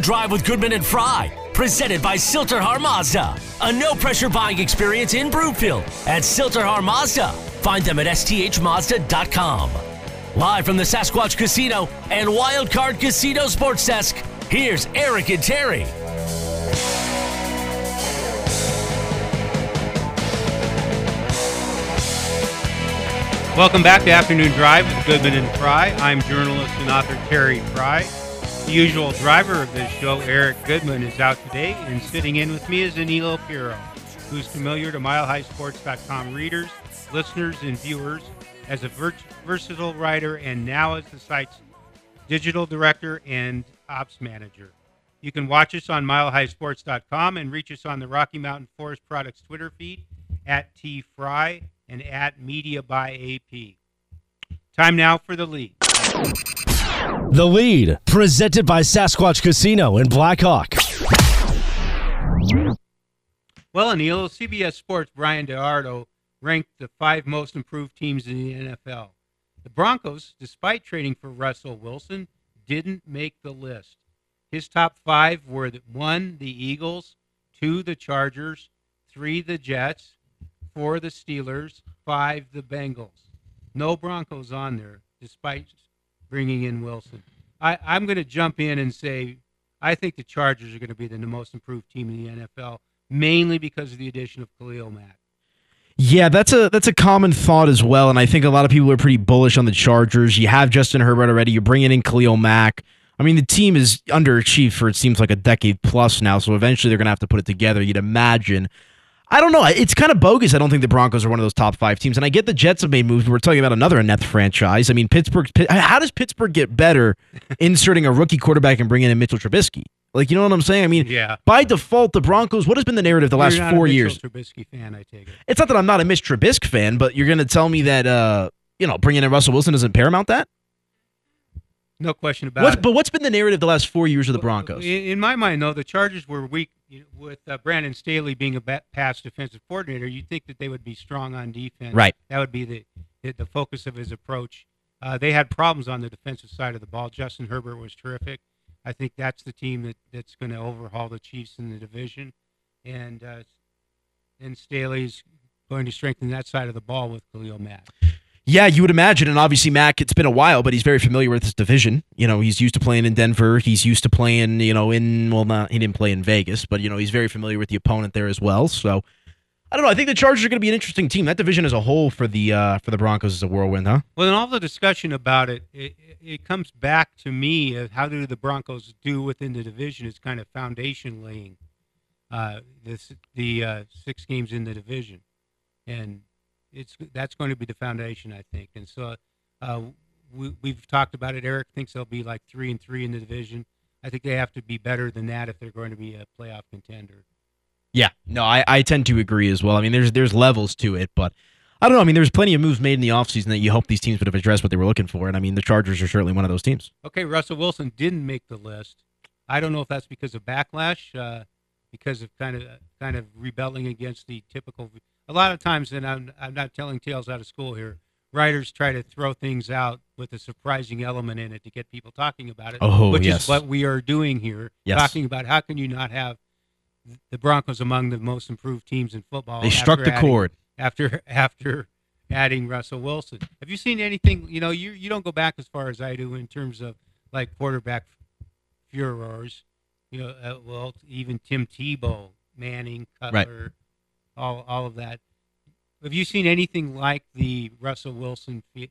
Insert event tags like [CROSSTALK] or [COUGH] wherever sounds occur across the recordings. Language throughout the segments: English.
Drive with Goodman and Fry, presented by Silterhar Mazda. A no pressure buying experience in Broomfield at Silterhar Mazda. Find them at sthmazda.com. Live from the Sasquatch Casino and Wildcard Casino Sports Desk, here's Eric and Terry. Welcome back to Afternoon Drive with Goodman and Fry. I'm journalist and author Terry Fry. The usual driver of this show, Eric Goodman, is out today, and sitting in with me is Anilo Piro, who's familiar to MileHighSports.com readers, listeners, and viewers as a ver- versatile writer and now as the site's digital director and ops manager. You can watch us on MileHighSports.com and reach us on the Rocky Mountain Forest Products Twitter feed at tfry and at Media by AP. Time now for the lead. The lead, presented by Sasquatch Casino in Blackhawk. Well, Anil, CBS Sports' Bryan DeArdo ranked the five most improved teams in the NFL. The Broncos, despite trading for Russell Wilson, didn't make the list. His top five were the, one, the Eagles, two, the Chargers, three, the Jets, four, the Steelers, five, the Bengals. No Broncos on there, despite bringing in Wilson. I, I'm going to jump in and say I think the Chargers are going to be the most improved team in the NFL, mainly because of the addition of Khalil Mack. Yeah, that's a that's a common thought as well, and I think a lot of people are pretty bullish on the Chargers. You have Justin Herbert already. You're bringing in Khalil Mack. I mean, the team is underachieved for it seems like a decade plus now, so eventually they're going to have to put it together. You'd imagine. I don't know. It's kind of bogus. I don't think the Broncos are one of those top five teams. And I get the Jets have made moves. We're talking about another Nets franchise. I mean, Pittsburgh. How does Pittsburgh get better [LAUGHS] inserting a rookie quarterback and bringing in Mitchell Trubisky? Like, you know what I'm saying? I mean, yeah. by default, the Broncos, what has been the narrative the last You're not four years? Trubisky fan, I take it. It's not that I'm not a Mitch Trubisky fan, but you're going to tell me that, uh, you know, bringing in Russell Wilson isn't paramount that? No question about What's, it. but what's been the narrative the last four years of the Broncos? In, in my mind, though, the Chargers were weak you know, with uh, Brandon Staley being a past defensive coordinator. You'd think that they would be strong on defense. Right. That would be the the, the focus of his approach. Uh, they had problems on the defensive side of the ball. Justin Herbert was terrific. I think that's the team that, that's going to overhaul the Chiefs in the division, and uh, and Staley's going to strengthen that side of the ball with Khalil Mack. Yeah, you would imagine. And obviously, Mac, it's been a while, but he's very familiar with this division. You know, he's used to playing in Denver. He's used to playing, you know, in, well, not, he didn't play in Vegas, but, you know, he's very familiar with the opponent there as well. So, I don't know. I think the Chargers are going to be an interesting team. That division as a whole for the uh, for the Broncos is a whirlwind, huh? Well, in all the discussion about it, it, it comes back to me of how do the Broncos do within the division is kind of foundation laying. Uh, this the uh, six games in the division, and it's that's going to be the foundation, I think. And so uh, we, we've talked about it. Eric thinks they'll be like three and three in the division. I think they have to be better than that if they're going to be a playoff contender. Yeah, no, I, I tend to agree as well. I mean, there's there's levels to it, but I don't know. I mean, there's plenty of moves made in the offseason that you hope these teams would have addressed what they were looking for. And I mean, the Chargers are certainly one of those teams. Okay, Russell Wilson didn't make the list. I don't know if that's because of backlash, uh, because of kind of kind of rebelling against the typical. A lot of times, and I'm I'm not telling tales out of school here. Writers try to throw things out with a surprising element in it to get people talking about it, Oh, which yes. is what we are doing here. Yes. Talking about how can you not have the Broncos among the most improved teams in football? They struck the adding- chord. after [LAUGHS] after adding Russell Wilson. Have you seen anything? You know, you you don't go back as far as I do in terms of like quarterback furors. You know, uh, well, even Tim Tebow, Manning, Cutler, all all of that. Have you seen anything like the Russell Wilson fu-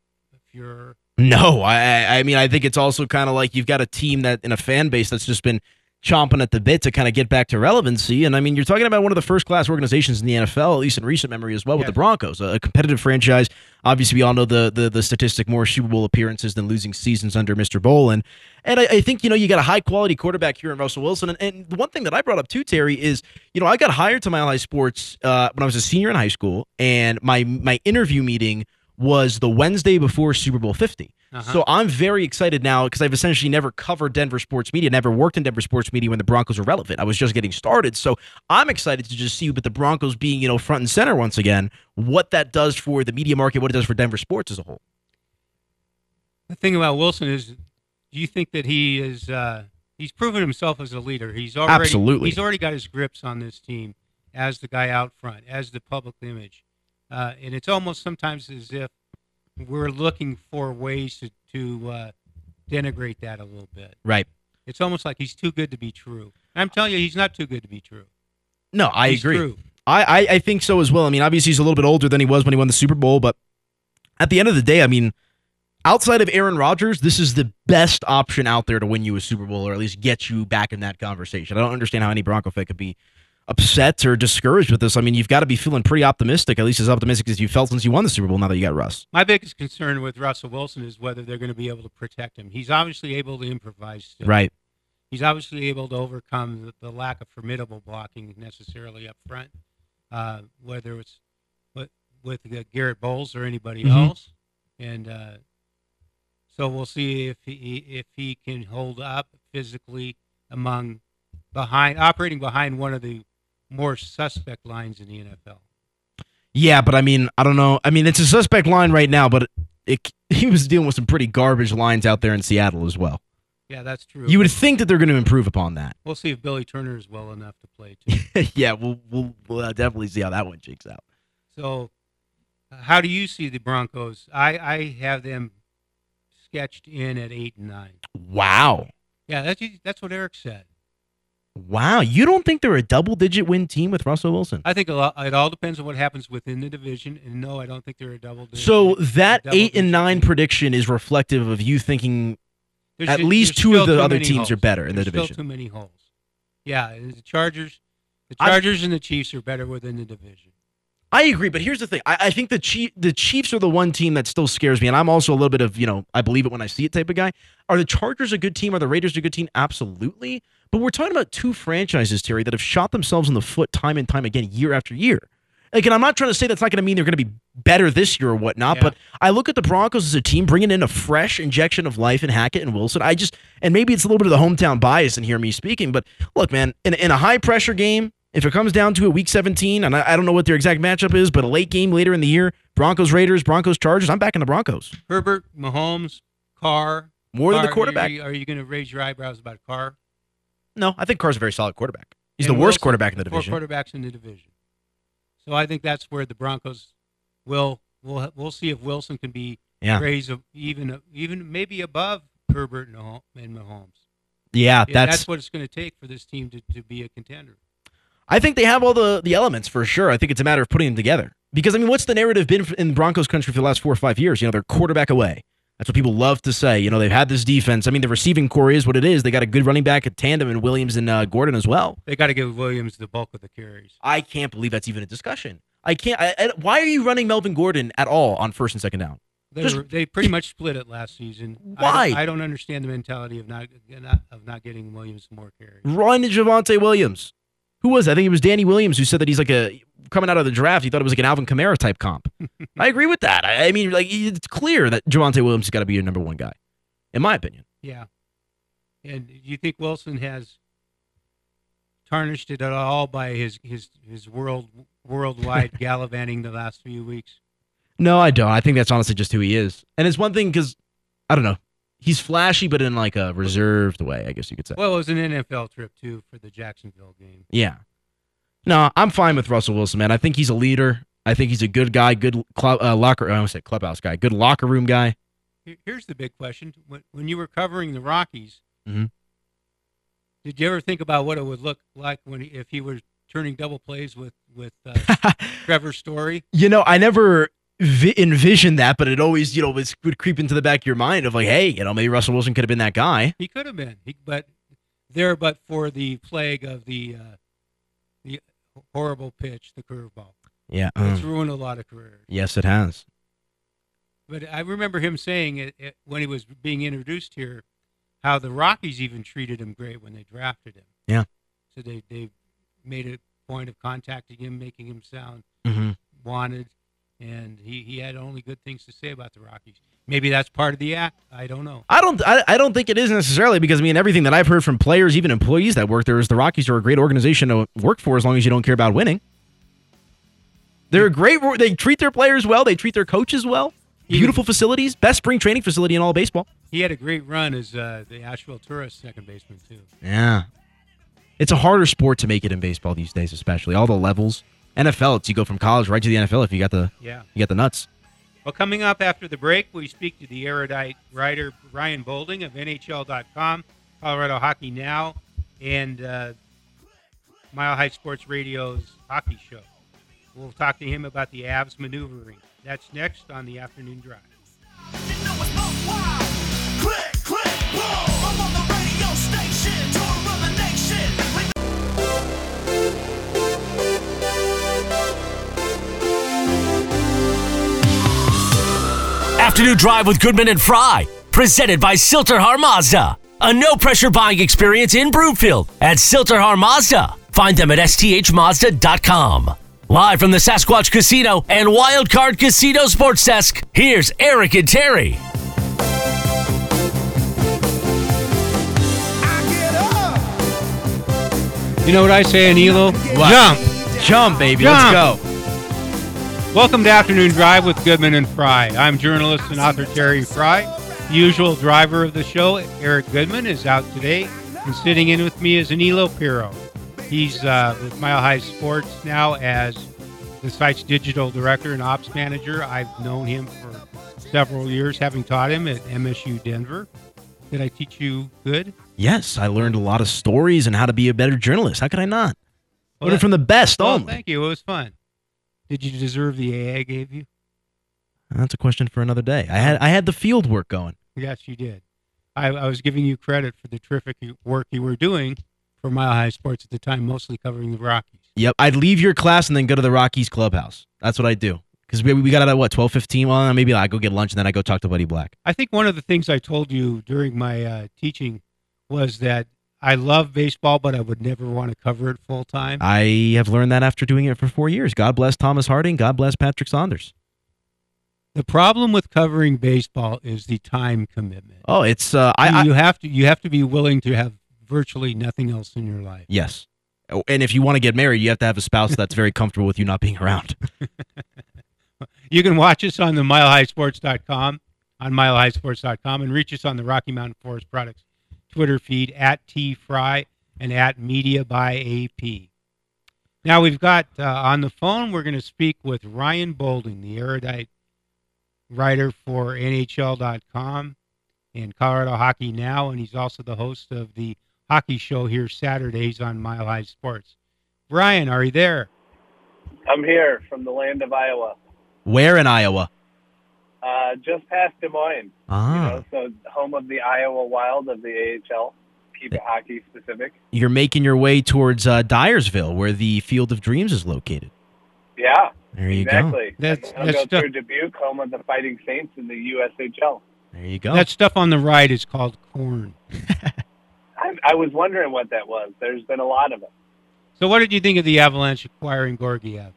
furor? No, I I mean I think it's also kind of like you've got a team that in a fan base that's just been chomping at the bit to kind of get back to relevancy. And I mean, you're talking about one of the first class organizations in the NFL, at least in recent memory as well, with the Broncos, a competitive franchise. Obviously, we all know the the the statistic: more Super Bowl appearances than losing seasons under Mr. Bowlen. And I, I think you know you got a high quality quarterback here in Russell Wilson. And, and the one thing that I brought up too, Terry, is you know I got hired to Mile High Sports uh, when I was a senior in high school, and my my interview meeting was the Wednesday before Super Bowl 50. Uh-huh. So I'm very excited now because I've essentially never covered Denver sports media, never worked in Denver sports media when the Broncos were relevant. I was just getting started. So I'm excited to just see with the Broncos being, you know, front and center once again, what that does for the media market, what it does for Denver sports as a whole. The thing about Wilson is, do you think that he is uh, he's proven himself as a leader. He's already Absolutely. he's already got his grips on this team as the guy out front, as the public image, uh, and it's almost sometimes as if we're looking for ways to to uh, denigrate that a little bit. Right. It's almost like he's too good to be true. And I'm telling you, he's not too good to be true. No, I He's agree. true. I, I I think so as well. I mean, obviously he's a little bit older than he was when he won the Super Bowl, but at the end of the day, I mean, outside of Aaron Rodgers, this is the best option out there to win you a Super Bowl or at least get you back in that conversation. I don't understand how any Bronco fan could be upset or discouraged with this. I mean, you've got to be feeling pretty optimistic, at least as optimistic as you felt since you won the Super Bowl. Now that you got Russ, My biggest concern with Russell Wilson is whether they're going to be able to protect him. He's obviously able to improvise. Still. right? He's obviously able to overcome the, the lack of formidable blocking necessarily up front, uh, whether it's with, with uh, Garett Bolles or anybody Mhm. else. And uh, so we'll see if he if he can hold up physically among behind operating behind one of the more suspect lines in the NFL. Yeah, but I mean, I don't know. I mean, it's a suspect line right now, but it, [LAUGHS] he was dealing with some pretty garbage lines out there in Seattle as well. Yeah, that's true. You would think that they're going to improve upon that. We'll see if Billy Turner is well enough to play too. [LAUGHS] yeah, we'll we'll, we'll uh, definitely see how that one shakes out. So, uh, how do you see the Broncos? I, I have them sketched in at eight and nine. Wow, Yeah, that's that's what Eric said. Wow! You don't think they're a double-digit win team with Russell Wilson? I think a lot, it all depends on what happens within the division. And no, I don't think they're a double. digit- So that eight and nine team. prediction is reflective of you thinking There's at ju- least two of the other teams are holes. better in the division. Still too many holes. Yeah, the Chargers, the Chargers and the Chiefs are better within the division. I agree, but here's the thing: I, I think the Chief, the Chiefs are the one team that still scares me, and I'm also a little bit of you know I believe it when I see it type of guy. Are the Chargers a good team? Are the Raiders a good team? Absolutely, but we're talking about two franchises, Terry, that have shot themselves in the foot time and time again, year after year. Again, I'm not trying to say that's not going to mean they're going to be better this year or whatnot, Yeah. but I look at the Broncos as a team bringing in a fresh injection of life in Hackett and Wilson. I just, and maybe it's a little bit of the hometown bias in hear me speaking, but look, man, in, in a high pressure game, if it comes down to a week 17, and I, I don't know what their exact matchup is, but a late game later in the year, Broncos Raiders, Broncos Chargers, I'm backing the Broncos Herbert, Mahomes, Carr. more than the quarterback. Are you, are you going to raise your eyebrows about Carr? No, I think Carr's a very solid quarterback. He's And the worst Wilson, quarterback in the division. Four quarterbacks in the division. So I think that's where the Broncos will will we'll see if Wilson can be Yeah. raised even even maybe above Herbert and Maho- Mahomes. Yeah, Yeah, that's that's what it's going to take for this team to, to be a contender. I think they have all the the elements for sure. I think it's a matter of putting them together. Because I mean, what's the narrative been in Broncos country for the last four or five years? You know, they're quarterback away. That's what people love to say. You know, they've had this defense. I mean, the receiving core is what it is. They got a good running back, a tandem, and Williams and uh, Gordon as well. They got to give Williams the bulk of the carries. I can't believe that's even a discussion. I can't. I, I, why are you running Melvin Gordon at all on first and second down? They, Just- were, they pretty much split it last season. I Why? don't, I don't understand the mentality of not, not of not getting Williams more carries. Run Javonte Williams. Who was? I think it was Danny Williams who said that he's like a coming out of the draft. He thought it was like an Alvin Kamara type comp. [LAUGHS] I agree with that. I, I mean, like it's clear that Javonte Williams has got to be your number one guy, in my opinion. Yeah. And do you think Wilson has tarnished it at all by his his his world worldwide [LAUGHS] gallivanting the last few weeks? No, I don't. I think that's honestly just who he is. And it's one thing because I don't know. He's flashy, but in like a reserved way, I guess you could say. Well, it was an NFL trip too for the Jacksonville game. Yeah. No, I'm fine with Russell Wilson, man. I think he's a leader. I think he's a good guy, good cl- uh, locker. I almost say clubhouse guy, good locker room guy. Here's the big question: when, when you were covering the Rockies, Mhm. did you ever think about what it would look like when if he was turning double plays with with uh, [LAUGHS] Trevor Story? you know, I never vi- envisioned that, but it always, you know, was, would creep into the back of your mind of like, hey, you know, maybe Russell Wilson could have been that guy. He could have been, he, but there, but for the plague of the uh, the horrible pitch, the curveball, Yeah. it's mm. ruined a lot of careers. Yes, it has. But I remember him saying it, it when he was being introduced here, how the Rockies even treated him great when they drafted him. Yeah. So they they made a point of contacting him, making him sound hmm wanted, and he, he had only good things to say about the Rockies. Maybe that's part of the act. I don't know. I don't. I, I don't think it is necessarily because I mean everything that I've heard from players, even employees that work there, is the Rockies are a great organization to work for as long as you don't care about winning. They're a great. They treat their players well. They treat their coaches well. Beautiful facilities, best spring training facility in all of baseball. He had a great run as uh, the Asheville Tourist second baseman too. Yeah. It's a harder sport to make it in baseball these days, especially all the levels. NFL, it's you go from college right to the NFL if you got the Yeah. you got the nuts. Well, coming up after the break, we speak to the erudite writer Ryan Boulding of NHL.com, Colorado Hockey Now, and uh, Mile High Sports Radio's hockey show. We'll talk to him about the Avs maneuvering. That's next on the afternoon drive. Afternoon Drive with Goodman and Fry, presented by Silterhar Mazda. A no pressure buying experience in Broomfield at Silterhar Mazda. Find them at sthmazda.com. Live from the Sasquatch Casino and Wildcard Casino Sports Desk, here's Eric and Terry. I get up. You know what I say, Anilo? What? Jump! Jump, baby. Jump. Let's go. Welcome to Afternoon Drive with Goodman and Fry. I'm journalist and author Terry Fry. The usual driver of the show, Eric Goodman, is out today, and sitting in with me is Anilo Piro. He's uh, with Mile High Sports now as the site's digital director and ops manager. I've known him for several years, having taught him at MSU Denver. Did I teach you good? Yes, I learned a lot of stories and how to be a better journalist. How could I not? Well, Learned from the best Well, only. thank you. It was fun. Did you deserve the A I gave you? That's a question for another day. I had I had the field work going. Yes, you did. I, I was giving you credit for the terrific work you were doing for Mile High Sports at the time, mostly covering the Rockies. Yep. I'd leave your class and then go to the Rockies clubhouse. That's what I do. Because we, we got out at what, 12, 15? Well, maybe I go get lunch and then I go talk to Buddy Black. I think one of the things I told you during my uh, teaching was that I love baseball, but I would never want to cover it full time. I have learned that after doing it for four years. God bless Thomas Harding. God bless Patrick Saunders. The problem with covering baseball is the time commitment. Oh, it's uh, I, I you have to you have to be willing to have virtually nothing else in your life. yes. Oh, And if you want to get married, you have to have a spouse that's very comfortable with you not being around. [LAUGHS] [LAUGHS] You can watch us on the milehighsports.com, on milehighsports.com, and reach us on the Rocky Mountain Forest Products Twitter feed at tfry and at media by AP. Now we've got uh, on the phone, we're going to speak with Ryan Boulding, the erudite writer for NHL.com and Colorado Hockey Now, and he's also the host of the hockey show here Saturdays on Mile High Sports. Ryan, are you there? I'm here from the land of Iowa, Where in Iowa? Uh, just past Des Moines. Ah, You know, so home of the Iowa Wild of the AHL. Keep it hockey specific. you're making your way towards uh, Dyersville, where the Field of Dreams is located. Yeah, There you go. exactly. That's- and I'll that's go stuff- through Dubuque, home of the Fighting Saints in the USHL. There you go. That stuff on the right is called corn. [LAUGHS] I, I was wondering what that was. There's been a lot of it. So, what did you think of the Avalanche acquiring Georgiev?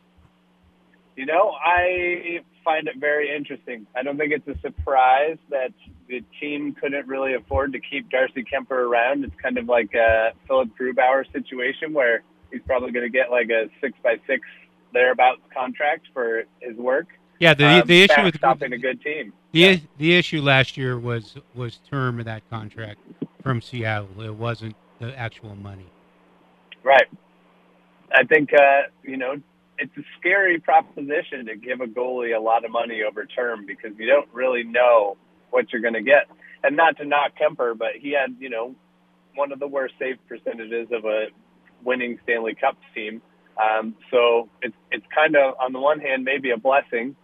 You know, I find it very interesting. I don't think it's a surprise that the team couldn't really afford to keep Darcy Kuemper around. It's kind of like a Philipp Grubauer situation where he's probably going to get like a six by six thereabouts contract for his work. Yeah, the um, the issue with stopping a good team. the the issue last year was was term of that contract from Seattle. It wasn't the actual money. Right. I think uh, you know it's a scary proposition to give a goalie a lot of money over term because you don't really know what you're going to get. And not to knock Kuemper, but he had you know one of the worst save percentages of a winning Stanley Cup team. Um, so it's it's kind of on the one hand maybe a blessing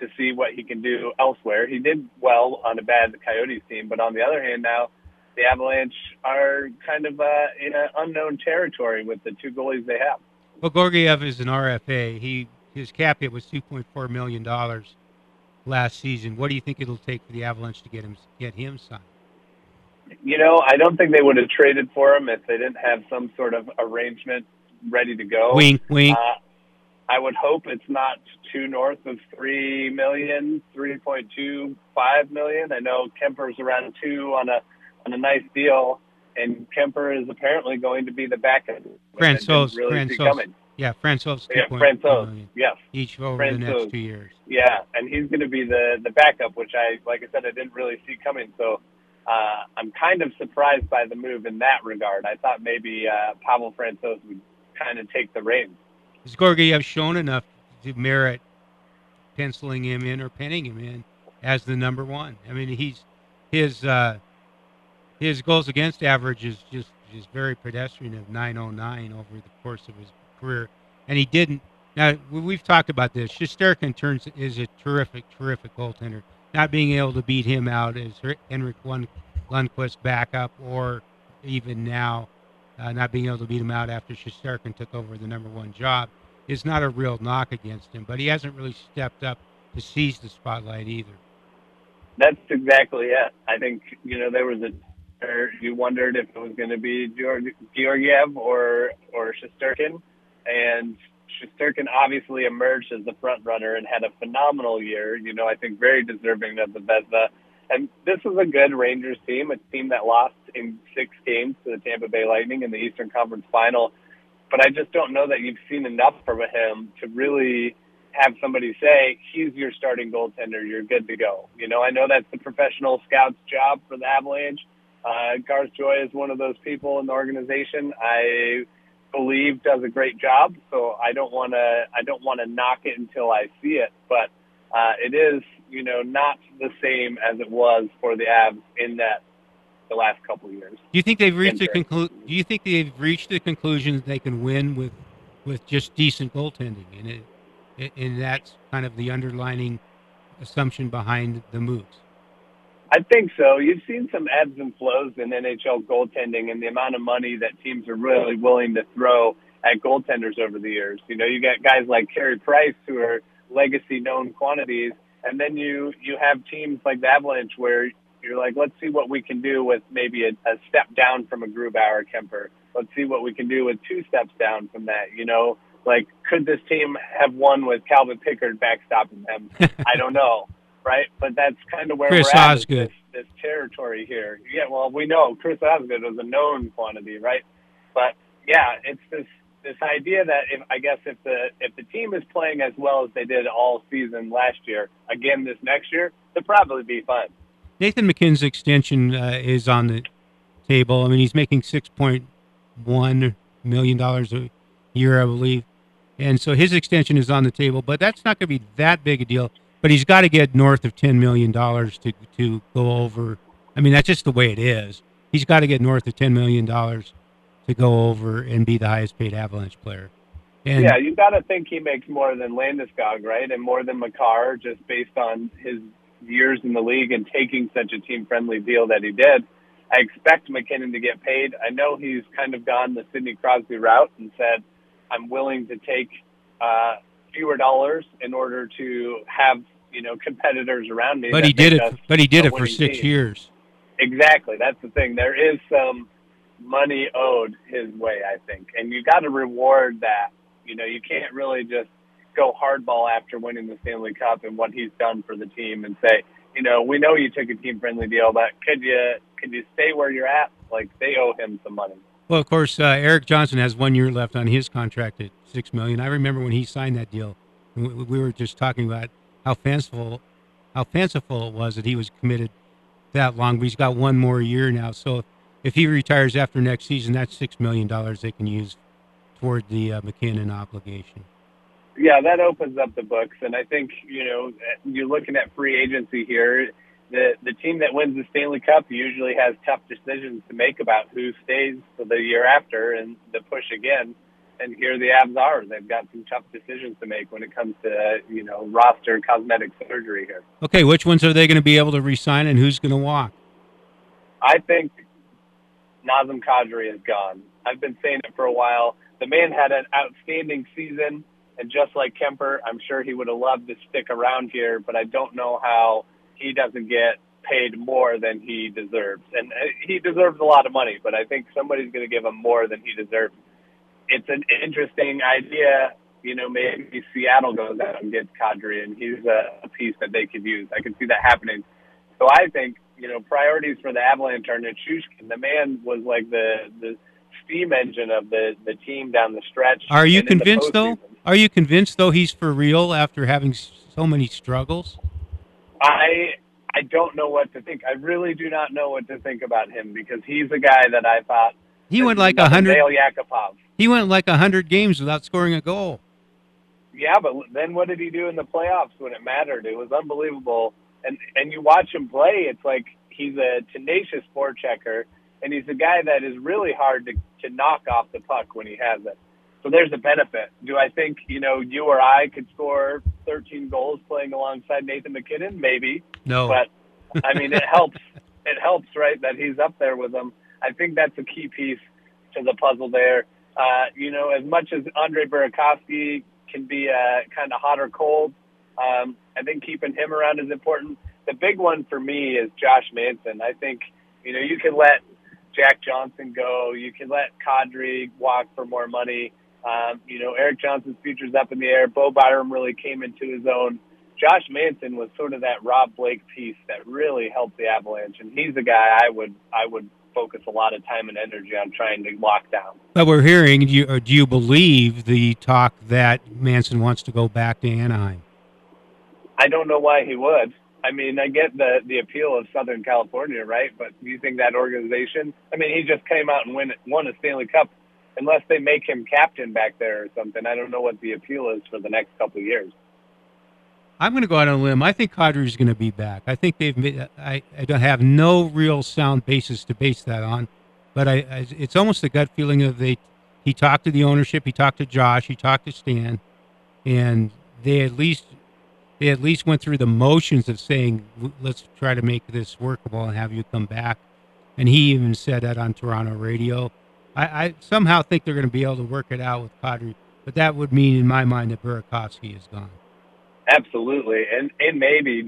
to see what he can do elsewhere. He did well on a bad Coyotes team, but on the other hand now the Avalanche are kind of uh, in an unknown territory with the two goalies they have. Well, Georgiev is an RFA. He his cap hit was two point four million dollars last season. What do you think it'll take for the Avalanche to get him get him signed? You know, I don't think they would have traded for him if they didn't have some sort of arrangement ready to go. Wink, wink. Uh, I would hope it's not too north of three million, three point two five million. I know Kuemper's around two on a on a nice deal, and Kuemper is apparently going to be the backup. which I didn't Francouz, really yeah, Francois Yeah, two point four Francouz. million Yes. each over the next two years. Yeah, and he's going to be the the backup, which I like I said I didn't really see coming. So uh, I'm kind of surprised by the move in that regard. I thought maybe uh, Pavel Francouz would kind of take the reins. Has Georgiev shown enough to merit penciling him in or pinning him in as the number one? I mean, he's his uh, his goals against average is just just very pedestrian of 909 over the course of his career, and he didn't. Now we- we've talked about this. Shesterkin turns is a terrific, terrific goaltender. Not being able to beat him out as Henrik Lund, Lundqvist backup, or even now uh, not being able to beat him out after Shesterkin took over the number one job is not a real knock against him. But he hasn't really stepped up to seize the spotlight either. That's exactly it. I think you know there was a you wondered if it was going to be Georgiev or or Shesterkin, and Shesterkin obviously emerged as the front runner and had a phenomenal year. You know, I think very deserving of the Vezina. And this was a good Rangers team, a team that lost in six games to the Tampa Bay Lightning in the Eastern Conference Final. But I just don't know that you've seen enough from him to really have somebody say he's your starting goaltender, you're good to go. You know, I know that's the professional scout's job for the Avalanche. Uh, Garth Joy is one of those people in the organization. I believe does a great job, so I don't want to I don't want to knock it until I see it. But uh, it is you know not the same as it was for the Avs in that the last couple of years. Do you think they've reached a Enter. conclu- Do you think they've reached the conclusion that they can win with with just decent goaltending, and it, it and that's kind of the underlining assumption behind the moves? I think so. You've seen some ebbs and flows in NHL goaltending and the amount of money that teams are really willing to throw at goaltenders over the years. You know, you got guys like Carey Price who are legacy known quantities, and then you you have teams like the Avalanche where you're like, let's see what we can do with maybe a, a step down from a Grubauer Kuemper. Let's see what we can do with two steps down from that. You know, like could this team have won with Calvin Pickard backstopping them? [LAUGHS] I don't know, right? But that's kind of where Chris we're at. Osgood. This, this territory here. Yeah, well, we know Chris Osgood was a known quantity, right? But yeah, it's this this idea that if I guess if the if the team is playing as well as they did all season last year, again this next year, they'll probably be fine. Nathan MacKinnon's extension uh, is on the table. I mean, he's making six point one million dollars a year, I believe, and so his extension is on the table. But that's not going to be that big a deal. But he's got to get north of ten million dollars to to go over. I mean, that's just the way it is. He's got to get north of ten million dollars to go over and be the highest paid Avalanche player. And yeah, you got to think he makes more than Landeskog, right, and more than Makar, just based on his years in the league and taking such a team-friendly deal that he did. I expect MacKinnon to get paid. I know he's kind of gone the Sidney Crosby route and said, "I'm willing to take uh, fewer dollars in order to have you know competitors around me." but he did it. But he did it for six team." years. Exactly. That's the thing. There is some money owed his way, I think. And you got to reward that. You know, you can't really just go hardball after winning the Stanley Cup and what he's done for the team and say, you know, we know you took a team friendly deal, but could you could you stay where you're at? Like they owe him some money. Well, of course, uh, Eric Johnson has one year left on his contract at six million. I remember when he signed that deal. We, we were just talking about how fanciful, how fanciful it was that he was committed that long. But he's got one more year now. So if he retires after next season, that's six million dollars they can use toward the uh, MacKinnon obligation. Yeah, that opens up the books, and I think you know you're looking at free agency here. The the team that wins the Stanley Cup usually has tough decisions to make about who stays for the year after and the push again. And here the Avs are. They've got some tough decisions to make when it comes to you know roster cosmetic surgery here. Okay, which ones are they going to be able to re-sign, and who's going to walk? I think Nazem Kadri is gone. I've been saying it for a while. The man had an outstanding season, and just like Kuemper, I'm sure he would have loved to stick around here, but I don't know how he doesn't get paid more than he deserves. And uh, he deserves a lot of money, but I think somebody's going to give him more than he deserves. It's an interesting idea. You know, maybe Seattle goes out and gets Kadri, and he's a, a piece that they could use. I can see that happening. So I think you know priorities for the Avalanche are Nichushkin. The man was like the the steam engine of the the team down the stretch. Are you and in the convinced though? Are you convinced though he's for real after having so many struggles? I I don't know what to think. I really do not know what to think about him because he's a guy that I thought He went like a hundred. He went like a hundred games without scoring a goal. Yeah, but then what did he do in the playoffs when it mattered? It was unbelievable. And and you watch him play, it's like he's a tenacious forechecker, and he's a guy that is really hard to to knock off the puck when he has it. So there's a benefit. Do I think you know you or I could score 13 goals playing alongside Nathan MacKinnon? Maybe, No. but I mean it helps. [LAUGHS] It helps, right, that he's up there with them. I think that's a key piece to the puzzle there. Uh, you know, as much as Andre Burakovsky can be uh, kind of hot or cold, um, I think keeping him around is important. The big one for me is Josh Manson. I think, you know, you can let Jack Johnson go. You can let Kadri walk for more money. Um, you know, Eric Johnson's future's up in the air. Bo Byram really came into his own. Josh Manson was sort of that Rob Blake piece that really helped the Avalanche, and he's a guy I would I would focus a lot of time and energy on trying to lock down. But we're hearing. Do you, or do you believe the talk that Manson wants to go back to Anaheim? I don't know why he would. I mean, I get the the appeal of Southern California, right? But do you think that organization? I mean, he just came out and win won a Stanley Cup. Unless they make him captain back there or something, I don't know what the appeal is for the next couple of years. I'm going to go out on a limb. I think Kadri's going to be back. I think they've made. I, I don't have no real sound basis to base that on, but I, I it's almost a gut feeling of they. He talked to the ownership. He talked to Josh. He talked to Stan, and they at least they at least went through the motions of saying, "Let's try to make this workable and have you come back." And he even said that on Toronto radio. I, I somehow think they're going to be able to work it out with Kadri, but that would mean, in my mind, that Burakovsky is gone. Absolutely, and and maybe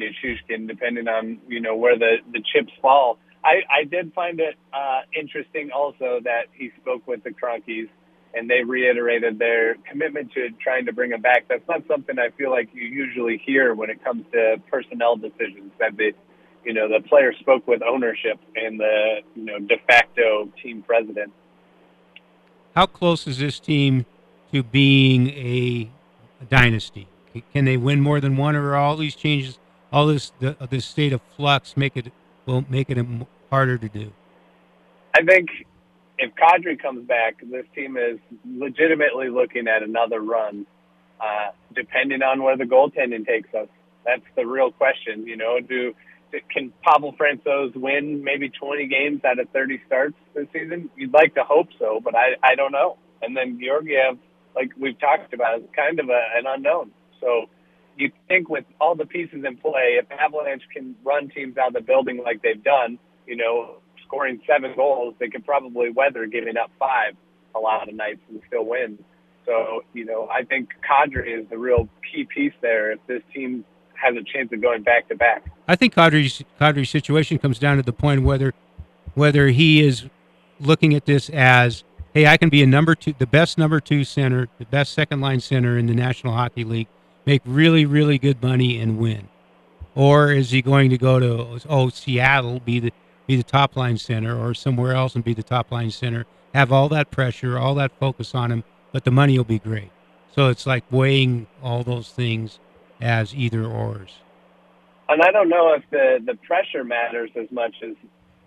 depending on you know where the the chips fall. I I did find it uh, interesting also that he spoke with the Kroenkes, and they reiterated their commitment to trying to bring him back. That's not something I feel like you usually hear when it comes to personnel decisions. That the you know the player spoke with ownership and the you know de facto team president. how close is this team to being a, a dynasty? Can they win more than one, or are all these changes, all this the, this state of flux, make it will make it harder to do? I think if Kadri comes back, this team is legitimately looking at another run, uh, depending on where the goaltending takes us. That's the real question. You know, do can Pavel Francouz win maybe 20 games out of 30 starts this season? You'd like to hope so, but I I don't know. And then Georgiev, like we've talked about, is kind of a, an unknown. So you think with all the pieces in play, if Avalanche can run teams out of the building like they've done, you know, scoring seven goals, they could probably weather giving up five a lot of nights and still win. So, you know, I think Kadri is the real key piece there if this team has a chance of going back to back. I think Kadri's Kadri's situation comes down to the point whether whether he is looking at this as, hey, I can be a number two, the best number two center, the best second line center in the National Hockey League, make really really good money and win, or is he going to go to oh Seattle be the be the top line center or somewhere else and be the top line center, have all that pressure, all that focus on him, but the money will be great. So it's like weighing all those things as either ors. And I don't know if the the pressure matters as much as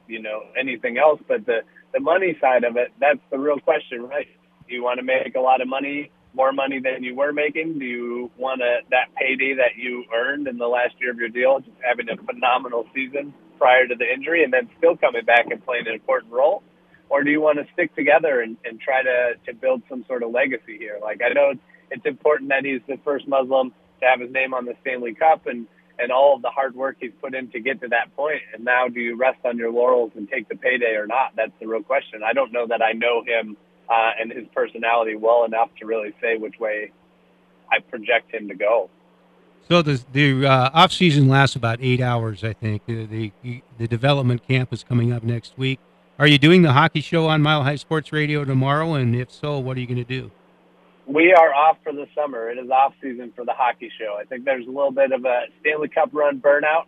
you know anything else, but the the money side of it, that's the real question, right? Do you want to make a lot of money, more money than you were making? Do you want to, that payday that you earned in the last year of your deal, just having a phenomenal season prior to the injury and then still coming back and playing an important role? Or do you want to stick together and, and try to, to build some sort of legacy here? Like, I know it's important that he's the first Muslim to have his name on the Stanley Cup and, and all of the hard work he's put in to get to that point. And now, do you rest on your laurels and take the payday or not? That's the real question. I don't know that I know him uh, and his personality well enough to really say which way I project him to go. So the the uh, off season lasts about eight hours, I think. The, the the development camp is coming up next week. Are you doing the hockey show on Mile High Sports Radio tomorrow? And if so, what are you going to do? We are off for the summer. It is off season for the hockey show. I think there's a little bit of a Stanley Cup run burnout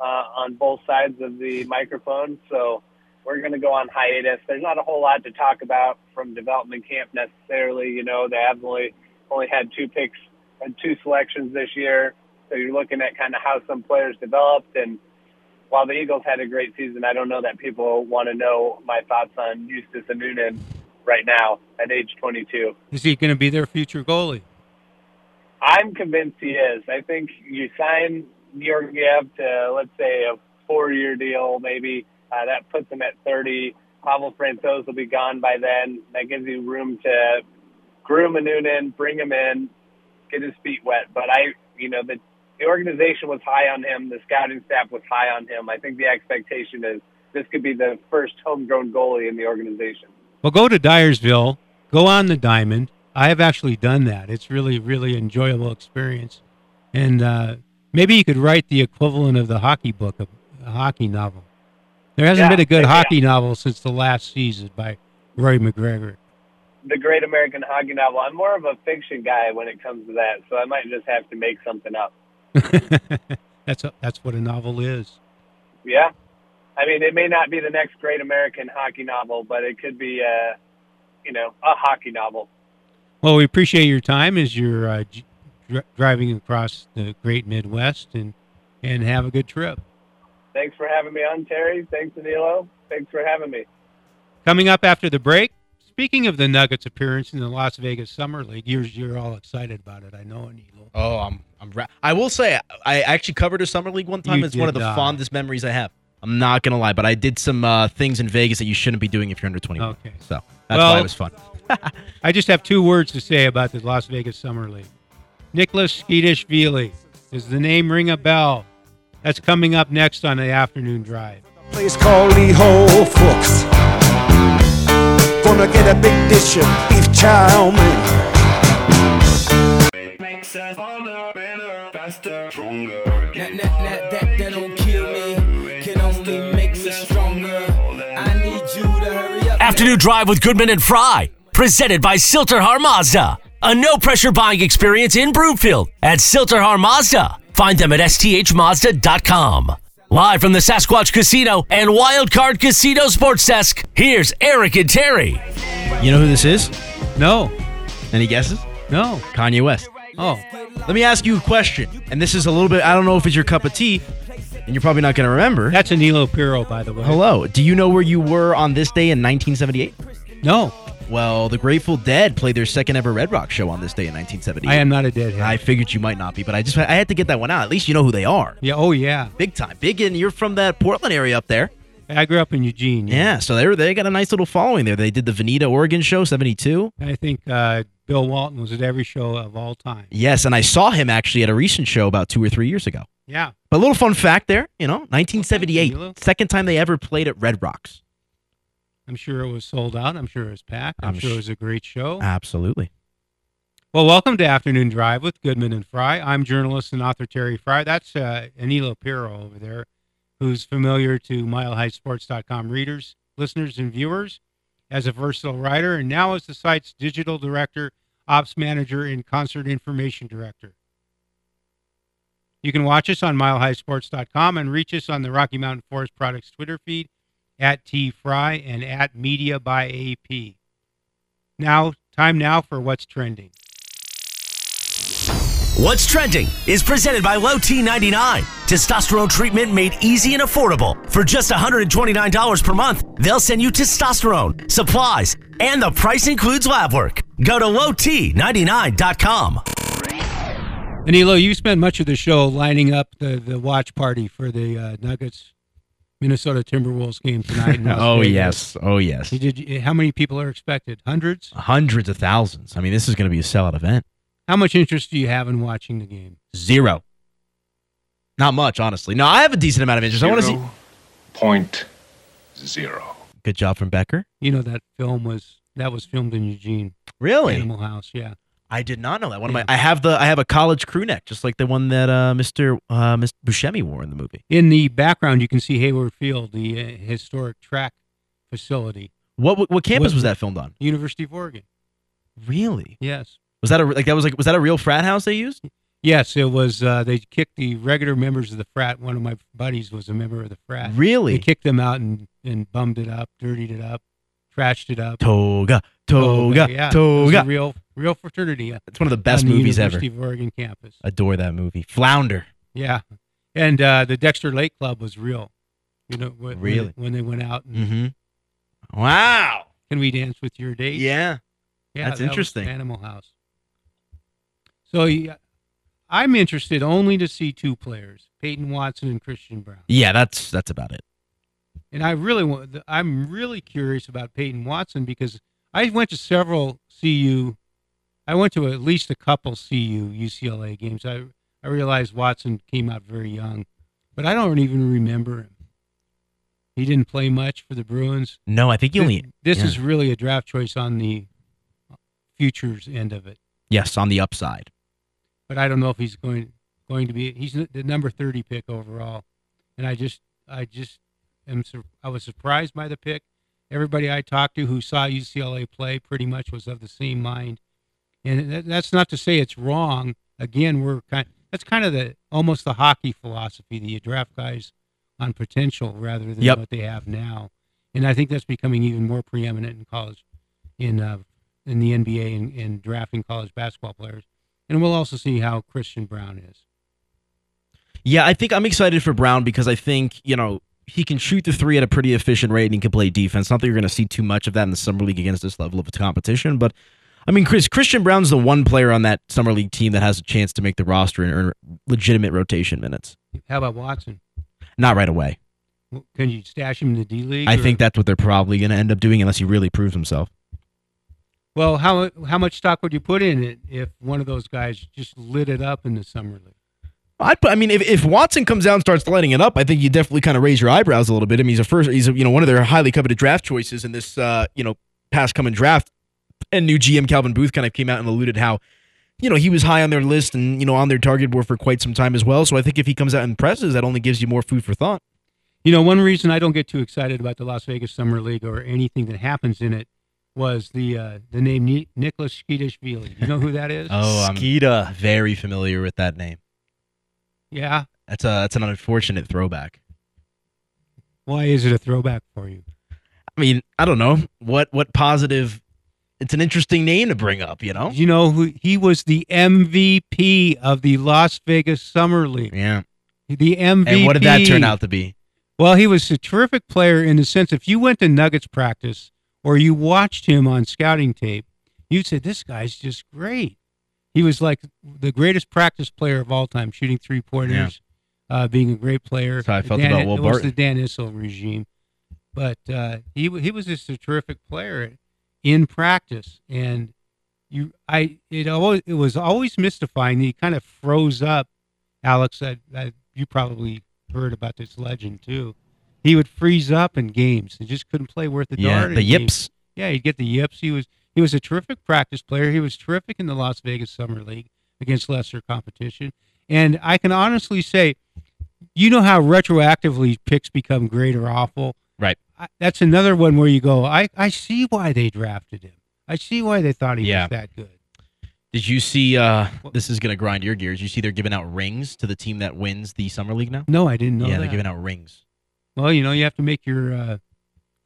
uh, on both sides of the microphone. So we're going to go on hiatus. There's not a whole lot to talk about from development camp necessarily. You know, they have only only had two picks and two selections this year. So you're looking at kind of how some players developed and while the Eagles had a great season, I don't know that people want to know my thoughts on Justus Annunen right now at age 22. Is he going to be their future goalie? I'm convinced he is. I think you sign Georgiev to, let's say, a four-year deal, maybe. Uh, that puts him at 30. Pavel Francouz will be gone by then. That gives you room to groom Annunen, bring him in, get his feet wet. But I, you know, the the organization was high on him. The scouting staff was high on him. I think the expectation is this could be the first homegrown goalie in the organization. Well, go to Dyersville, go on the diamond. I have actually done that. It's really, really enjoyable experience. And uh, maybe you could write the equivalent of the hockey book, a, a hockey novel. There hasn't Yeah, been a good yeah. hockey novel since the last season by Roy MacGregor. The Great American Hockey Novel. I'm more of a fiction guy when it comes to that, so I might just have to make something up. [LAUGHS] that's a, that's what a novel is. Yeah. I mean, it may not be the next great American hockey novel, but it could be, uh, you know, a hockey novel. Well, we appreciate your time as you're uh, dri driving across the great Midwest, and and have a good trip. Thanks for having me on, Terry. Thanks, Danilo. Thanks for having me. Coming up after the break, speaking of the Nuggets' appearance in the Las Vegas Summer League, you're you're all excited about it. I know, Anilo. Oh, I'm I'm. Ra- I will say I actually covered a summer league one time. You it's one of the not. fondest memories I have. I'm not gonna lie, but I did some uh, things in Vegas that you shouldn't be doing if you're under 21. Okay. So that's Well- why it was fun. [LAUGHS] I just have two words to say about the Las Vegas Summer League. Nikoloz Tskitishvili. Does the name ring a bell? That's coming up next on the afternoon drive. place called Lee Ho Fooks. Gonna get a big dish of beef chow mein. Makes us harder, better, faster, stronger. That, that, that, that, that don't kill me, can only make us stronger. I need you to hurry up. Afternoon Drive with Goodman and Fry. Presented by Silter Har Mazda. A no pressure buying experience in Broomfield at Silter Har Mazda. Find them at sthmazda.com. Live from the Sasquatch Casino and Wildcard Casino Sports Desk, here's Eric and Terry. You know who this is? No, Any guesses? no. Kanye West. Oh, Let me ask you a question, and this is a little bit. I don't know if it's your cup of tea, and you're probably not gonna remember. that's Anilo Pirro, by the way. Hello. Do you know where you were on this day in 1978? No, Well, the Grateful Dead played their second ever Red Rock show on this day in 1978. I am not a deadhead. I figured you might not be, but I just I had to get that one out. At least you know who they are. yeah. Oh, yeah. Big time. Big and you're from that Portland area up there. I grew up in Eugene. Yeah, so they were they got a nice little following there. They did the Veneta Oregon show 72. I think uh, Bill Walton was at every show of all time. Yes, and I saw him actually at a recent show about 2 or 3 years ago. Yeah. But a little fun fact there, you know, 1978, Milo. second time they ever played at Red Rocks. I'm sure it was sold out. I'm sure it was packed. I'm, I'm sure sh- it was a great show. Absolutely. Well, welcome to Afternoon Drive with Goodman and Fry. I'm journalist and author Terry Fry. That's uh, Anilo Pirro over there, who's familiar to milehighsports.com readers, listeners, and viewers as a versatile writer, and now as the site's digital director, ops manager, and concert information director. You can watch us on milehighsports.com and reach us on the Rocky Mountain Forest Products Twitter feed at T Fry and at Media by AP. Now, time now for what's trending. What's Trending is presented by Low T99. Testosterone treatment made easy and affordable. For just $129 per month, they'll send you testosterone, supplies, and the price includes lab work. Go to lowt99.com. Anilo, you spent much of the show lining up the, the watch party for the uh, Nuggets Minnesota Timberwolves game tonight. [LAUGHS] Oh Vegas. yes. Oh yes. You did. How many people are expected? Hundreds. Hundreds of thousands. I mean, this is going to be a sellout event. How much interest do you have in watching the game? Zero. Not much, honestly. No, I have a decent amount of interest. I want to see. Point zero. Good job from Becker. You know that film was that was filmed in Eugene, Really? Animal House. Yeah. I did not know that. One of my I have the I have a college crew neck, just like the one that uh, Mr. Uh, Mr. Buscemi wore in the movie. In the background, you can see Hayward Field, the uh, historic track facility, What what, campus What- was that filmed on? University of Oregon. Really? Yes. Was that a like that was like was that a real frat house they used? Yes, it was. Uh, they kicked the regular members of the frat. One of my buddies was a member of the frat. Really? They kicked them out and, and bummed it up, dirtied it up, trashed it up. Toga, toga, yeah, it was a toga. real, real fraternity. It's one of the best on the movies ever. University of Oregon campus. Adore that movie. Flounder. Yeah, and uh, the Dexter Lake Club was real. You know, when, Really? when, they went out and Mm-hmm. Wow. can we dance with your date? Yeah. Yeah, That's that interesting. Animal House. So yeah, I'm interested only to see two players, Peyton Watson and Christian Braun. Yeah, that's that's about it. And I really want. I'm really curious about Peyton Watson because I went to several CU. I went to at least a couple CU UCLA games. I I realized Watson came out very young, but I don't even remember him. He didn't play much for the Bruins. No, I think he only This yeah. is really a draft choice on the futures end of it. yes on the upside. but I don't know if he's going going to be. He's the number thirty pick overall, and I just I just am I was surprised by the pick. Everybody I talked to who saw UCLA play pretty much was of the same mind, and that, that's not to say it's wrong. Again, we're kind that's kind of the almost the hockey philosophy that you draft guys on potential rather than Yep. what they have now, and I think that's becoming even more preeminent in college, in uh, in the NBA and, and drafting college basketball players. And we'll also see how Christian Braun is. Yeah, I think I'm excited for Braun because I think, you know, he can shoot the three at a pretty efficient rate and he can play defense. Not that you're going to see too much of that in the summer league against this level of competition, but I mean, Chris Christian Braun's the one player on that summer league team that has a chance to make the roster and earn legitimate rotation minutes. How about Watson? Not right away. Can you stash him in the D League? I or- think that's what they're probably going to end up doing unless he really proves himself. Well, how how much stock would you put in it if one of those guys just lit it up in the summer league? I'd put, I mean, if, if Watson comes out and starts lighting it up, I think you definitely kind of raise your eyebrows a little bit. I mean, he's a first, he's a, you know one of their highly coveted draft choices in this uh, you know past coming draft. And new GM Calvin Booth kind of came out and alluded how you know he was high on their list and you know on their target board for quite some time as well. So I think if he comes out and presses, that only gives you more food for thought. You know, one reason I don't get too excited about the Las Vegas Summer League or anything that happens in it was the uh, the name Ni- Nikoloz Tskitishvili. You know who that is? [LAUGHS] Oh, I'm Skeeta. very familiar with that name. yeah. That's a that's an unfortunate throwback. Why is it a throwback for you? I mean, I don't know what what positive. It's an interesting name to bring up, you know. You know who he was the MVP of the Las Vegas Summer League. Yeah. The MVP. And what did that turn out to be? Well, he was a terrific player in the sense if you went to Nuggets practice or you watched him on scouting tape, you'd say this guy's just great. He was like the greatest practice player of all time, shooting three pointers, uh, being a great player. That's how I felt Dan- about Will it was the Dan Issel regime, but uh, he he was just a terrific player in practice, and you I it always it was always mystifying. He kind of froze up. Alex, I, I, you probably heard about this legend too. He would freeze up in games and just couldn't play worth a Yeah, darn. the in games. yips. Yeah, he'd get the yips. He was he was a terrific practice player. He was terrific in the Las Vegas Summer League against lesser competition. And I can honestly say, you know how retroactively picks become great or awful. Right. I, that's another one where you go, I I see why they drafted him. I see why they thought he Yeah. was that good. Did you see? uh This is gonna grind your gears. You see, they're giving out rings to the team that wins the summer league now. No, I didn't know yeah, that. they're giving out rings. well, you know, you have to make your uh,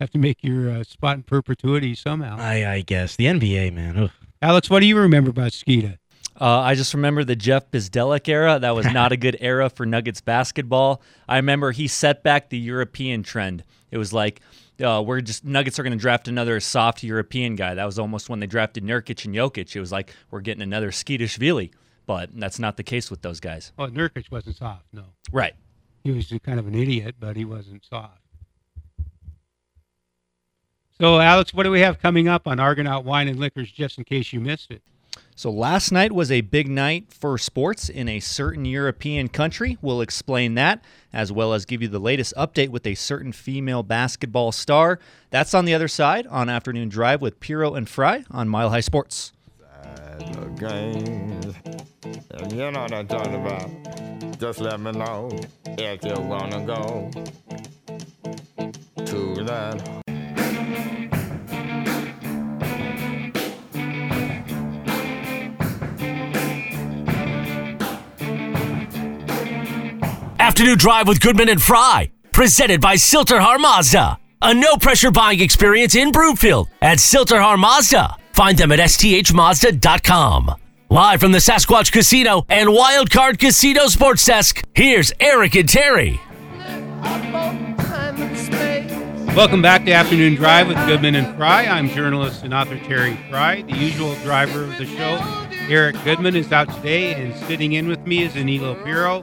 have to make your uh, spot in perpetuity somehow. I I guess the NBA man. Ugh. Alex, what do you remember about Skeeta? Uh, I just remember the Jeff Bzdelik era. That was not a good [LAUGHS] era for Nuggets basketball. I remember he set back the European trend. It was like uh, we're just Nuggets are going to draft another soft European guy. That was almost when they drafted Nurkic and Jokic. It was like we're getting another Tskitishvili, but that's not the case with those guys. Oh, Nurkic wasn't soft. No, Right. he was kind of an idiot, but he wasn't soft. So, Alex, what do we have coming up on Argonaut Wine and Liquors, just in case you missed it? So last night was a big night for sports in a certain European country. We'll explain that, as well as give you the latest update with a certain female basketball star. That's on the other side on Afternoon Drive with Piro and Fry on Mile High Sports. you know what I'm talking about. Just let me know if you wanna go to that. Afternoon Drive with Goodman and Fry, presented by Sill-TerHar Mazda. A no pressure buying experience in Broomfield at Sill-TerHar Mazda. Find them at sthmazda.com. Live from the Sasquatch Casino and Wildcard Casino Sports Desk, here's Eric and Terry. Welcome back to Afternoon Drive with Goodman and Fry. I'm journalist and author Terry Fry. The usual driver of the show, Eric Goodman, is out today, and sitting in with me is Aniello Piro,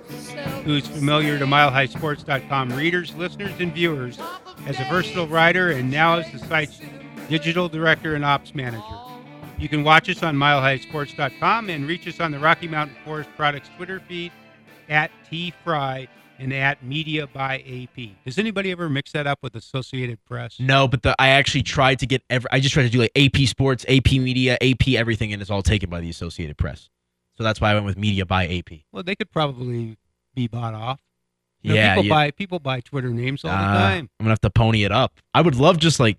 who's familiar to MileHighSports.com readers, listeners, and viewers as a versatile writer and now as the site's digital director and ops manager. You can watch us on MileHighSports.com and reach us on the Rocky Mountain Forest Products Twitter feed at tfry and at Media by AP. Does anybody ever mix that up with Associated Press? No, but the, I actually tried to get every. I just tried to do like AP Sports, AP Media, AP everything, and it's all taken by the Associated Press. So that's why I went with Media by AP. Well, they could probably be bought off. You know, yeah, people yeah. buy people buy Twitter names all the Uh, time. I'm gonna have to pony it up. I would love just like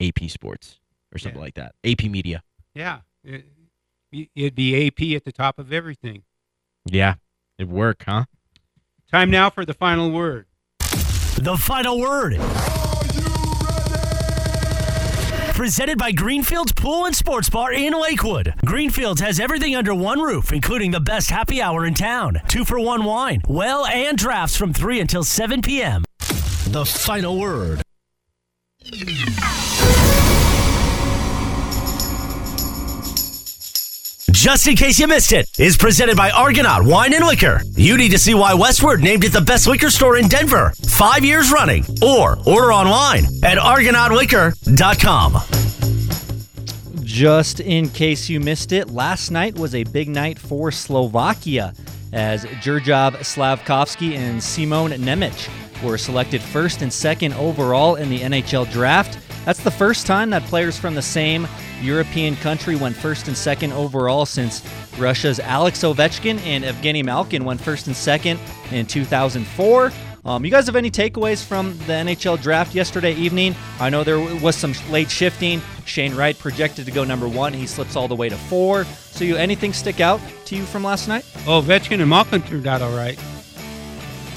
AP Sports or something Yeah. like that. AP Media. Yeah, it, it'd be AP at the top of everything. Yeah, it'd work, huh? Time now for the final word. The final word. Presented by Greenfields Pool and Sports Bar in Lakewood. Greenfields has everything under one roof, including the best happy hour in town. Two for one wine, well, and drafts from 3 until 7 p.m. The final word. Just in case you missed it, is presented by Argonaut Wine and Liquor. You need to see why Westward named it the best liquor store in Denver, five years running, or order online at argonautliquor.com. Just in case you missed it, last night was a big night for Slovakia as Juraj Slafkovsky and Simon Nemec were selected first and second overall in the NHL draft. That's the first time that players from the same European country went first and second overall since Russia's Alex Ovechkin and Evgeny Malkin went first and second in 2004. Um, you guys have any takeaways from the NHL draft yesterday evening? I know there was some late shifting. Shane Wright projected to go number one. He slips all the way to four. So, you anything stick out to you from last night? Oh, Vetchkin and Malkin turned out all right.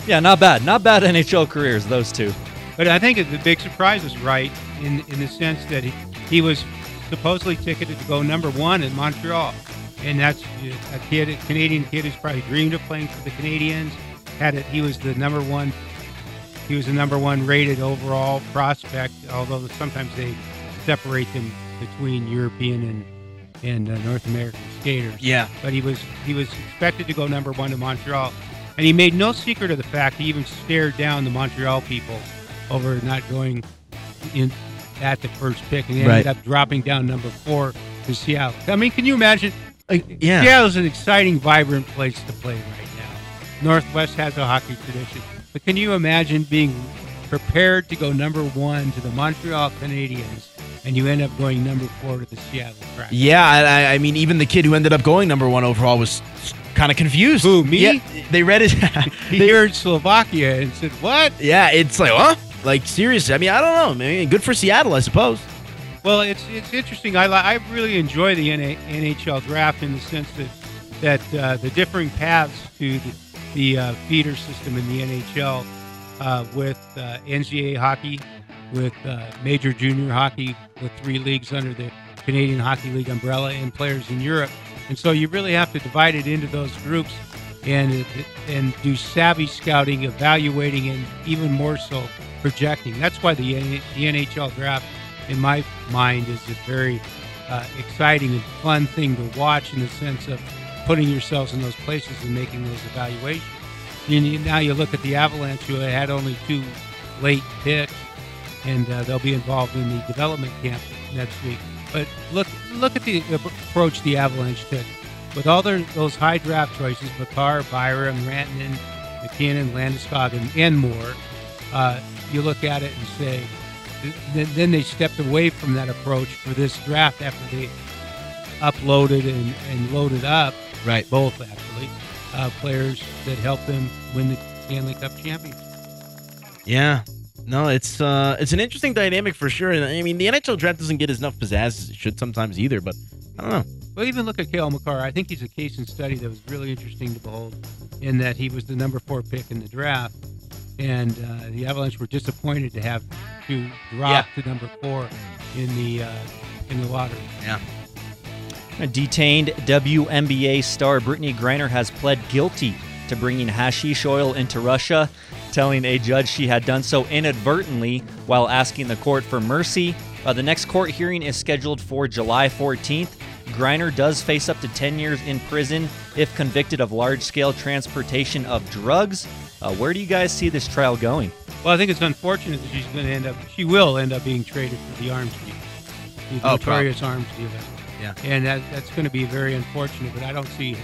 Yeah, not bad. Not bad NHL careers, those two. But I think the big surprise is Wright in in the sense that he, he was supposedly ticketed to go number one in Montreal, and that's a kid, a Canadian kid who's probably dreamed of playing for the Canadiens. Had it, he was the number one. He was the number one rated overall prospect. Although sometimes they separate them between European and and uh, North American skaters. Yeah. But he was he was expected to go number one to Montreal, and he made no secret of the fact he even stared down the Montreal people over not going in at the first pick, and he ended up dropping down number four to Seattle. I mean, can you imagine? Like, yeah. Seattle's an exciting, vibrant place to play right now. Northwest has a hockey tradition, but can you imagine being prepared to go number one to the Montreal Canadiens, and you end up going number four to the Seattle Kraken? Yeah, I, I- I mean, even the kid who ended up going number one overall was kind of confused. Who, me? Yeah, they read it. [LAUGHS] He heard Slovakia and said, "What?" yeah, it's like, huh? Like seriously. I mean, I don't know. I mean, good for Seattle, I suppose. Well, it's it's interesting. I I really enjoy the NHL draft in the sense that that uh, the differing paths to the, the uh, feeder system in the NHL uh, with uh, NCAA hockey, with uh, major junior hockey, with three leagues under the Canadian Hockey League umbrella, and players in Europe. And so you really have to divide it into those groups and and do savvy scouting, evaluating, and even more so projecting. That's why the, the NHL draft, in my mind, is a very uh, exciting and fun thing to watch in the sense of putting yourselves in those places and making those evaluations. You, now you look at the Avalanche, who had only two late picks, and uh, they'll be involved in the development camp next week. But look, look at the approach the Avalanche took with all their those high draft choices: Makar, Byram, Rantanen, MacKinnon, Landeskog, and, and more. Uh, you look at it and say, th- then they stepped away from that approach for this draft after they uploaded and, and loaded up, Right. both actually, uh, players that helped them win the Stanley Cup championship. Yeah. No, it's uh, it's an interesting dynamic for sure. And I mean, the NHL draft doesn't get enough pizzazz as it should sometimes either. But I don't know. Well, even look at Cale Makar. I think he's a case in study that was really interesting to behold, in that he was the number four pick in the draft, and uh, the Avalanche were disappointed to have to drop to number four in the uh, in the lottery. Yeah. Detained WNBA star Brittney Griner has pled guilty to bringing hashish oil into Russia. telling a judge she had done so inadvertently while asking the court for mercy. Uh, the next court hearing is scheduled for July 14th. Griner does face up to 10 years in prison if convicted of large scale transportation of drugs. Uh, where do you guys see this trial going? Well, I think it's unfortunate that she's going to end up. She will end up being traded for the arms deal, the Oh, notorious arms dealer. Yeah. and that, that's going to be very unfortunate. But I don't see,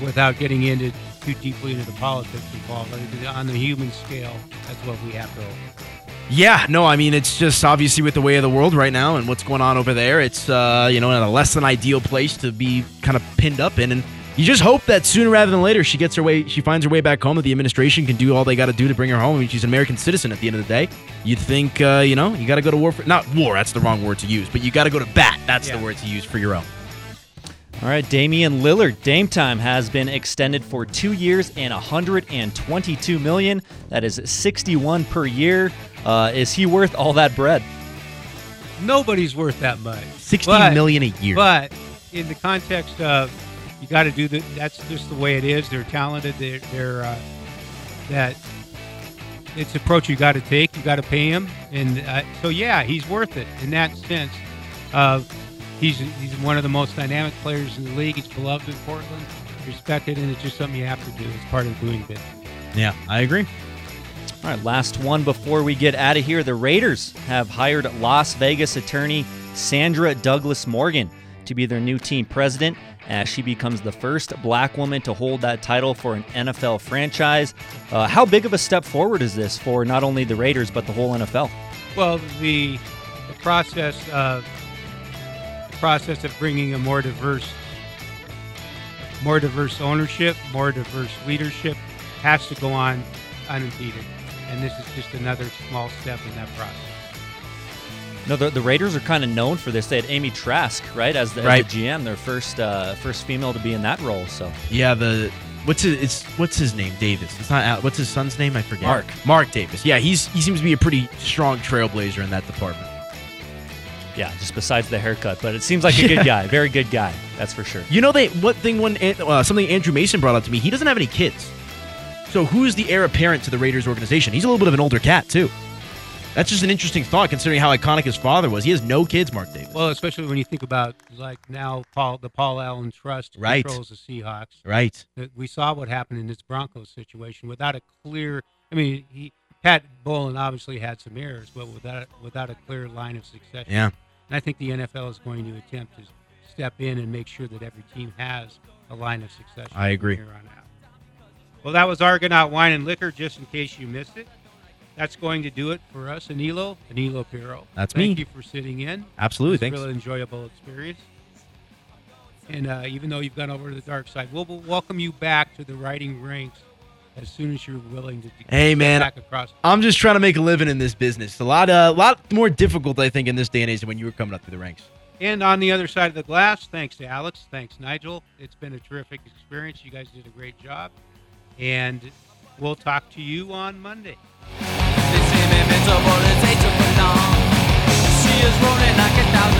without getting into too deeply into the politics involved, on the human scale, that's what we have to. Yeah, no, I mean it's just obviously with the way of the world right now and what's going on over there, it's uh, you know in a less than ideal place to be kind of pinned up in, and you just hope that sooner rather than later she gets her way, she finds her way back home. That the administration can do all they got to do to bring her home. I mean, she's an American citizen at the end of the day. You'd think uh, you know you got to go to war for not war. That's the wrong word to use, but you got to go to bat. That's Yeah. the word to use for your own. All right, Damian Lillard, Dame time has been extended for two years and 122 million. That is 61 per year. Uh, is he worth all that bread? Nobody's worth that much. Sixty But- million a year. But in the context of you got to do that, that's just the way it is. They're talented. They're, they're uh, that it's approach you got to take. You got to pay him, and uh, so yeah, he's worth it in that sense. Of he's he's one of the most dynamic players in the league. He's beloved in Portland, respected, and it's just something you have to do. It's part of doing business. yeah, I agree. All right, last one before we get out of here. The Raiders have hired Las Vegas attorney Sandra Douglas Morgan to be their new team president as she becomes the first black woman to hold that title for an NFL franchise. Uh, how big of a step forward is this for not only the Raiders, but the whole NFL? Well, the, the process of the process of bringing a more diverse, more diverse ownership, more diverse leadership, has to go on unimpeded, and this is just another small step in that process. No, the, the Raiders are kind of known for this. They had Amy Trask, right, as the, as the GM, their first uh, first female to be in that role. So Yeah, the what's his it's what's his name? Davis. It's not Al, what's his son's name? I forget. Mark. Mark Davis. Yeah, he's he seems to be a pretty strong trailblazer in that department. yeah, just besides the haircut, but it seems like a good [LAUGHS] guy, very good guy, that's for sure. You know they what thing when uh, something Andrew Mason brought up to me. He doesn't have any kids. So who's the heir apparent to the Raiders organization? He's a little bit of an older cat too. That's just an interesting thought considering how iconic his father was. He has no kids, Mark Davis. Well, especially when you think about like now Paul the Paul Allen Trust Right. controls the Seahawks. Right. We saw what happened in this Broncos situation without a clear. I mean, he Pat Bowlen obviously had some errors, but without without a clear line of succession. Yeah. And I think the NFL is going to attempt to step in and make sure that every team has a line of succession. I agree. From here on out. Well, that was Argonaut Wine and Liquor, just in case you missed it. That's going to do it for us, Aniello, Aniello Piro. That's Thank me. you for sitting in. Absolutely, It was thanks. a really enjoyable experience. And uh, even though you've gone over to the dark side, we'll, we'll welcome you back to the writing ranks as soon as you're willing to. Hey man, back across. I'm just trying to make a living in this business. It's a lot, uh, lot more difficult, I think, in this day and age than when you were coming up through the ranks. And on the other side of the glass, thanks to Alex, thanks Nigel. It's been a terrific experience. You guys did a great job, and we'll talk to you on Monday. Her for long. She is rolling like a thousand